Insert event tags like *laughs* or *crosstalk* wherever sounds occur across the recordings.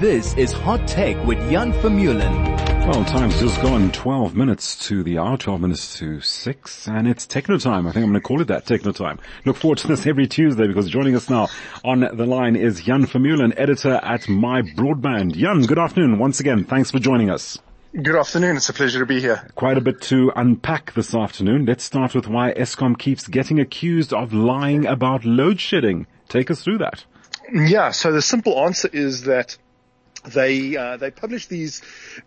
This is Hot Tech with Jan Vermeulen. Well, time's just gone 12 minutes to the hour, 12 minutes to 6, and it's techno time. I think I'm going to call it that, techno time. Look forward to this every Tuesday because joining us now on the line is Jan Vermeulen, editor at My Broadband. Jan, good afternoon once again. Thanks for joining us. Good afternoon. It's a pleasure to be here. Quite a bit to unpack this afternoon. Let's start with why Eskom keeps getting accused of lying about load shedding. Take us through that. Yeah. So the simple answer is that they uh, they publish these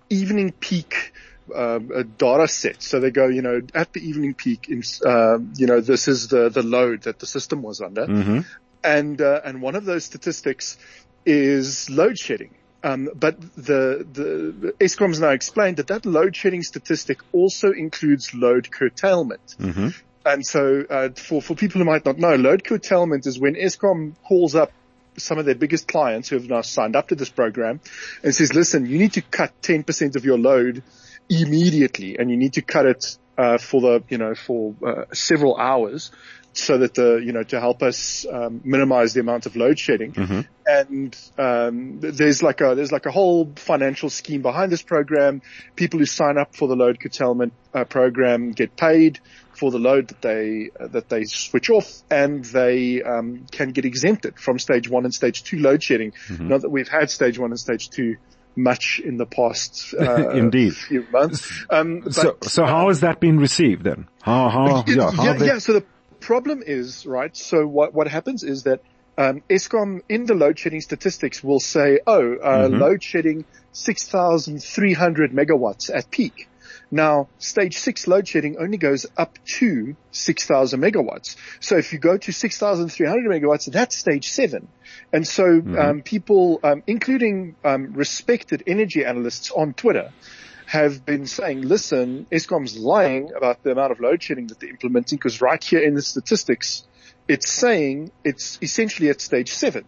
evening peak uh, data sets. So they go, you know, at the evening peak, in, uh, you know, this is the the load that the system was under, mm-hmm. and uh, and one of those statistics is load shedding. Um, but the the Eskom's now explained that that load shedding statistic also includes load curtailment. Mm-hmm. And so, uh, for, for people who might not know, load curtailment is when Eskom calls up some of their biggest clients who have now signed up to this program and says, listen, you need to cut 10% of your load immediately and you need to cut it uh, for the, you know, for uh, several hours so that the, you know, to help us um, minimize the amount of load shedding. Mm-hmm. And um, there's like a there's like a whole financial scheme behind this program. People who sign up for the load curtailment uh, program get paid for the load that they uh, that they switch off, and they um, can get exempted from stage one and stage two load shedding. Mm-hmm. Not that we've had stage one and stage two much in the past *laughs* uh, indeed few months. Um, but, so so how has that been received then? How how yeah how yeah, they... yeah so the problem is right. So what what happens is that um, Eskom in the load shedding statistics will say, oh, uh, mm-hmm. load shedding 6,300 megawatts at peak. Now, stage six load shedding only goes up to 6,000 megawatts. So if you go to 6,300 megawatts, that's stage seven. And so, mm-hmm. um, people, um, including, um, respected energy analysts on Twitter, have been saying, listen, Eskom's lying about the amount of load shedding that they're implementing because right here in the statistics, it's saying it's essentially at stage seven.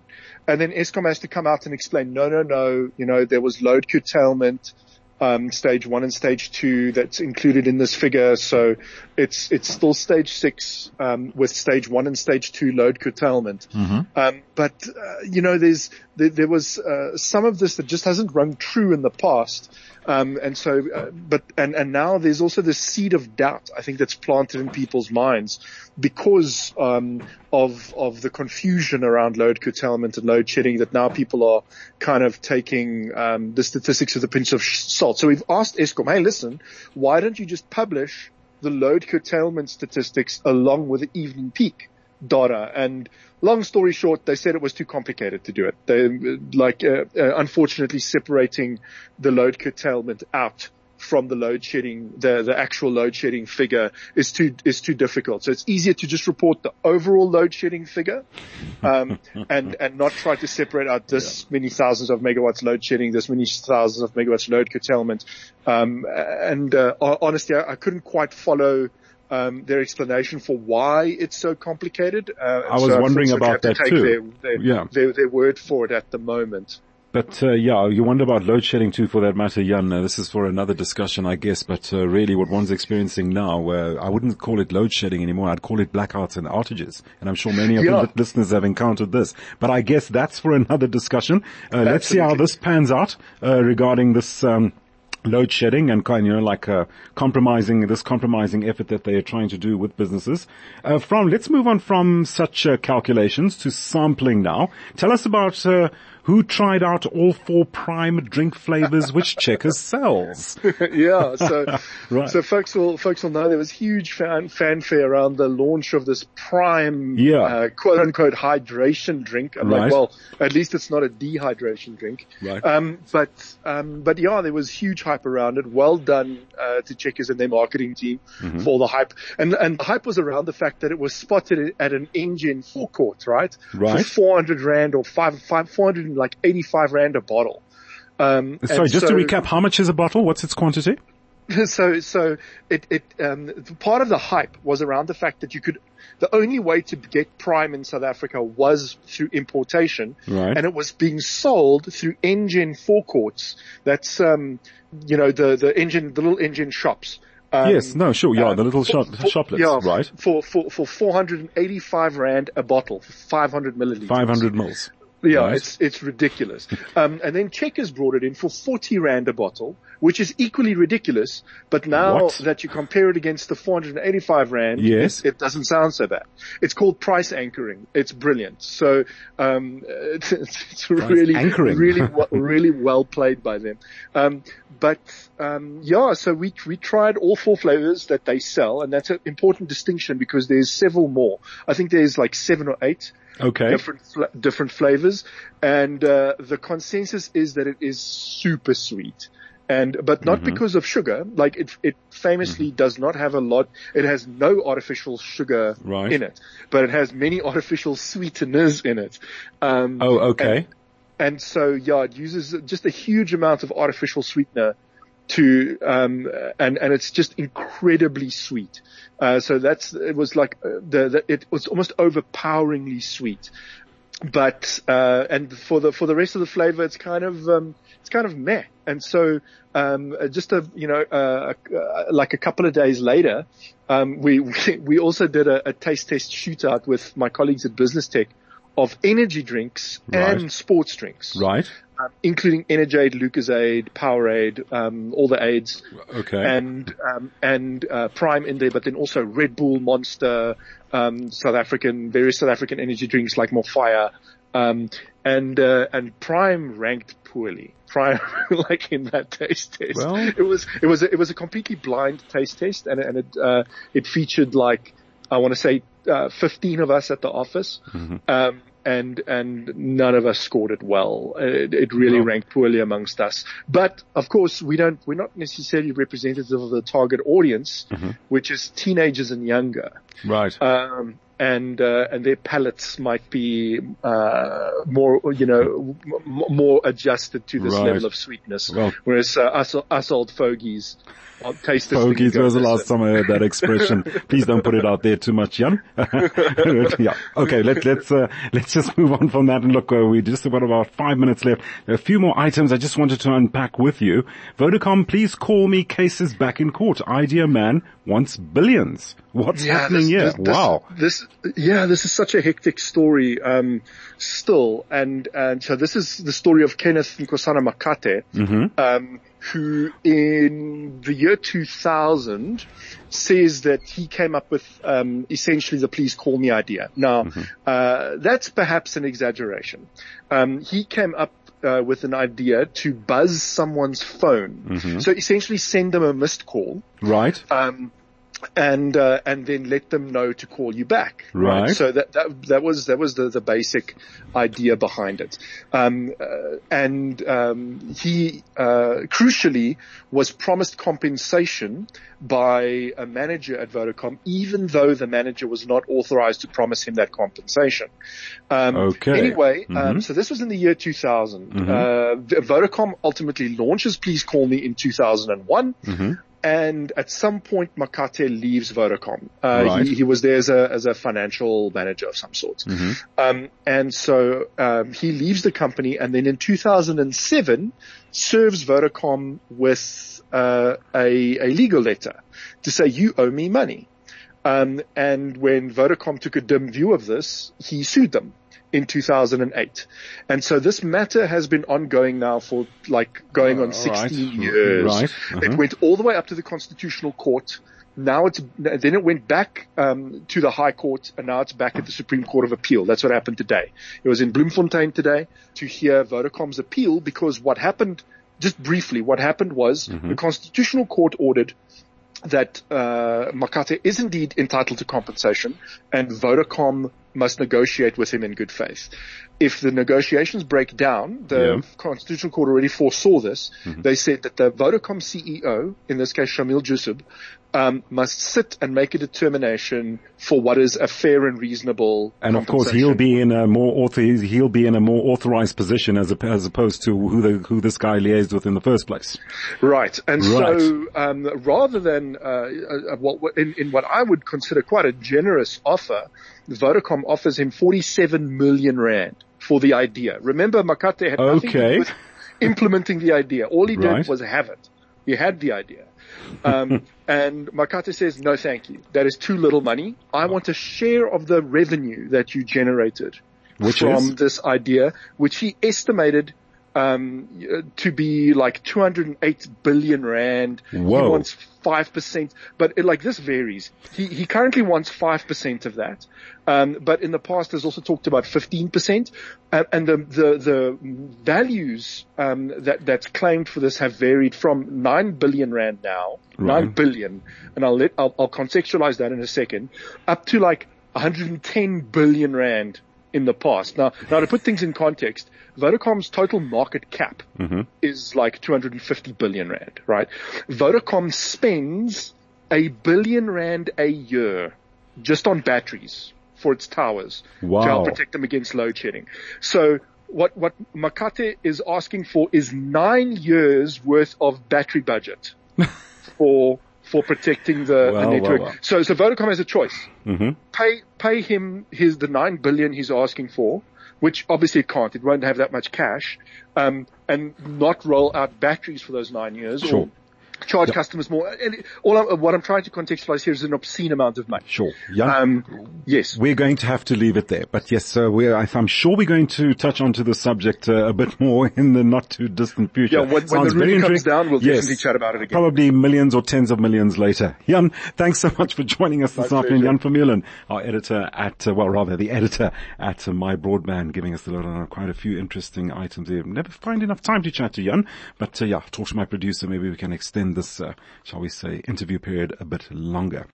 And then Eskom has to come out and explain, no, no, no, you know, there was load curtailment um, stage one and stage two that's included in this figure. So it's it's still stage six um, with stage one and stage two load curtailment. Mm-hmm. Um, but uh, you know, there's there, there was uh, some of this that just hasn't rung true in the past. Um, and so, uh, but, and, and now there's also this seed of doubt, I think that's planted in people's minds because, um, of, of the confusion around load curtailment and load shedding that now people are kind of taking, um, the statistics with a pinch of salt. So we've asked Eskom, hey, listen, why don't you just publish the load curtailment statistics along with the evening peak? data. And long story short, they said it was too complicated to do it. They like, uh, uh, unfortunately separating the load curtailment out from the load shedding, the, the actual load shedding figure is too, is too difficult. So it's easier to just report the overall load shedding figure, um, *laughs* and, and not try to separate out this yeah. many thousands of megawatts load shedding, this many thousands of megawatts load curtailment. Um, and, uh, honestly, I, I couldn't quite follow, um, their explanation for why it's so complicated. Uh, I was so wondering about that too. Their, their, yeah. Their, their, word for it at the moment. But uh, yeah, you wonder about load shedding too, for that matter, Jan. Uh, this is for another discussion, I guess. But uh, really, what one's experiencing now, uh, I wouldn't call it load shedding anymore. I'd call it blackouts and outages. And I'm sure many of yeah. the listeners have encountered this. But I guess that's for another discussion. Uh, let's see how this pans out uh, regarding this. Um, load shedding and kind, you know, like uh, compromising this compromising effort that they are trying to do with businesses. Uh, from let's move on from such uh, calculations to sampling now. Tell us about uh, who tried out all four prime drink flavors which Checkers sells. *laughs* yeah, so *laughs* right. so folks will folks will know there was huge fan, fanfare around the launch of this prime, yeah. uh, quote unquote hydration drink. I'm right. like, well, at least it's not a dehydration drink. Right. Um, but um, but yeah, there was huge hype around it. Well done uh, to Checkers and their marketing team mm-hmm. for the hype, and and the hype was around the fact that it was spotted at an Engen forecourt, right? Right. For 400 rand or five five 400 like 85 rand a bottle. Um, Sorry, just so, to recap, how much is a bottle? What's its quantity? *laughs* So, so it, it, um, part of the hype was around the fact that you could, the only way to get prime in South Africa was through importation. Right. And it was being sold through Engen forecourts. That's, um, you know, the, the Engen, the little Engen shops. Um, yes, no, sure, yeah, uh, the little shop, for, shoplets, yeah, right? For, for, for 485 rand a bottle, 500 milliliters. 500 mils. Yeah, Right. it's it's ridiculous. Um, and then Checkers brought it in for forty rand a bottle, which is equally ridiculous. But now What? that you compare it against the four hundred and eighty-five rand, Yes. it, doesn't sound so bad. It's called price anchoring. It's brilliant. So um, *laughs* it's, it's really anchoring. really *laughs* really well played by them. Um, but um, yeah, so we we tried all four flavors that they sell, and that's an important distinction because there's several more. I think there's like seven or eight Okay. different different flavors, and uh, the consensus is that it is super sweet. And but not because of sugar. Like it, it famously does not have a lot. It has no artificial sugar Right. in it, but it has many artificial sweeteners in it. Um, Oh, okay. and so, yeah, it uses just a huge amount of artificial sweetener to, um, and, and it's just incredibly sweet. Uh, so that's, it was like, uh, the, the, it was almost overpoweringly sweet. But, uh, and for the, for the rest of the flavor, it's kind of, um, it's kind of meh. And so, um, uh, just a, you know, uh, uh, like a couple of days later, um, we, *laughs* we, we also did a, a taste test shootout with my colleagues at Business Tech of energy drinks Right. and sports drinks, Right. Um, including Energade, Lucozade, Powerade, um, all the aids, Okay. and um, and uh, Prime in there, but then also Red Bull, Monster, um, South African, various South African energy drinks like Mofaya, um, and uh, and Prime ranked poorly. Prime, *laughs* like in that taste test, Well- it was it was a, it was a completely blind taste test, and and it uh, it featured like I want to say uh, 15 of us at the office. Um, and and none of us scored it well. It, it really No. ranked poorly amongst us. But of course, we don't. We're not necessarily representative of the target audience, which is teenagers and younger. right. Um, and uh, and their palates might be uh, more, you know, m- more adjusted to this Right. level of sweetness. Well- Whereas uh, us, us old fogies, taste this Fogies was the last time I heard that expression. *laughs* Please don't put it out there too much, Jan. *laughs* yeah. Okay. Let, let's, uh, let's just move on from that and look, uh, we just about about five minutes left. A few more items I just wanted to unpack with you. Vodacom, please call me cases back in court. Idea man wants billions. What's happening this- here? this- wow. This, yeah, this is such a hectic story, um, still. And, and so this is the story of Kenneth Nkosana Makate, Mm-hmm. um, who in the year 2000 says that he came up with, um, essentially the please call me idea. Now, Mm-hmm. uh, that's perhaps an exaggeration. Um, he came up uh, with an idea to buzz someone's phone. Mm-hmm. So essentially send them a missed call Right. um, and uh, and then let them know to call you back. Right. So that that that was that was the the basic idea behind it. Um, uh, and um, he uh, crucially was promised compensation by a manager at Vodacom, even though the manager was not authorized to promise him that compensation. Um, Okay. Anyway, um, so this was in the year 2000. Uh, V- Vodacom ultimately launches Please Call Me in 2001 Mm-hmm. And at some point Makate leaves Vodacom. Uh, Right. he, he was there as a, as a financial manager of some sort. Um, and so, um, he leaves the company and then in 2007 serves Vodacom with, uh, a, a legal letter to say you owe me money. Um, and when Vodacom took a dim view of this, he sued them in 2008. And so this matter has been ongoing now for like going on all right. 16 years. Right. It Uh-huh. went all the way up to the Constitutional Court. Now it's, then it went back, um, to the High Court and now it's back at the Supreme Court of Appeal. That's what happened today. It was in Bloemfontein today to hear Vodacom's appeal because what happened, just briefly, what happened was the Constitutional Court ordered that uh, Makate is indeed entitled to compensation and Vodacom must negotiate with him in good faith. If the negotiations break down, the Yeah. Constitutional Court already foresaw this. They said that the Vodacom CEO, in this case Shameel Joosub, um, must sit and make a determination for what is a fair and reasonable And of course, he'll be in a more author, he'll be in a more authorized position as, a, as opposed to who the, who this guy liaised with in the first place. Right. And Right. so, um, rather than, uh, uh, what, in, in what I would consider quite a generous offer, Vodacom offers him 47 million rand for the idea. Remember, Makate had nothing to do Okay. with implementing the idea. All he Right. did was have it. He had the idea. Um, *laughs* and Makate says, no, thank you. That is too little money. I want a share of the revenue that you generated Which from is? this idea, which he estimated um, to be like 208 billion rand. Whoa. He wants five percent, but it, like this varies. He he currently wants five percent of that, um, but in the past has also talked about 15 percent, uh, and the the the values um, that that's claimed for this have varied from nine billion rand now, Right. nine billion, and I'll let I'll, I'll contextualize that in a second, up to like 110 billion rand in the past. Now, now to put things in context, Vodacom's total market cap mm-hmm. is like 250 billion rand, right? Vodacom spends a billion rand a year just on batteries for its towers to help protect them against load shedding. So what, what Makate is asking for is nine years worth of battery budget *laughs* for, for protecting the, the Well, well, network. well. So, so Vodacom has a choice Mm-hmm. pay pay him his the nine billion he's asking for, which obviously it can't. It won't have that much cash, um, and not roll out batteries for those nine years Sure. or charge customers more. And all I'm, what I'm trying to contextualize here is an obscene amount of money. Sure. Jan, Um, yes. We're going to have to leave it there, but yes, uh, I'm sure we're going to touch onto the subject uh, a bit *laughs* more in the not too distant future. Yeah, when- when the Sounds ruling comes down, we'll Yes. definitely chat about it again. Probably millions or tens of millions later. Jan, thanks so much for joining us this My afternoon. pleasure. Jan Vermeulen, our editor at, uh, well, rather the editor at uh, My Broadband, giving us a lot on quite a few interesting items there. Never find enough time to chat to Jan, but uh, yeah, talk to my producer. Maybe we can extend this, uh, shall we say, interview period a bit longer.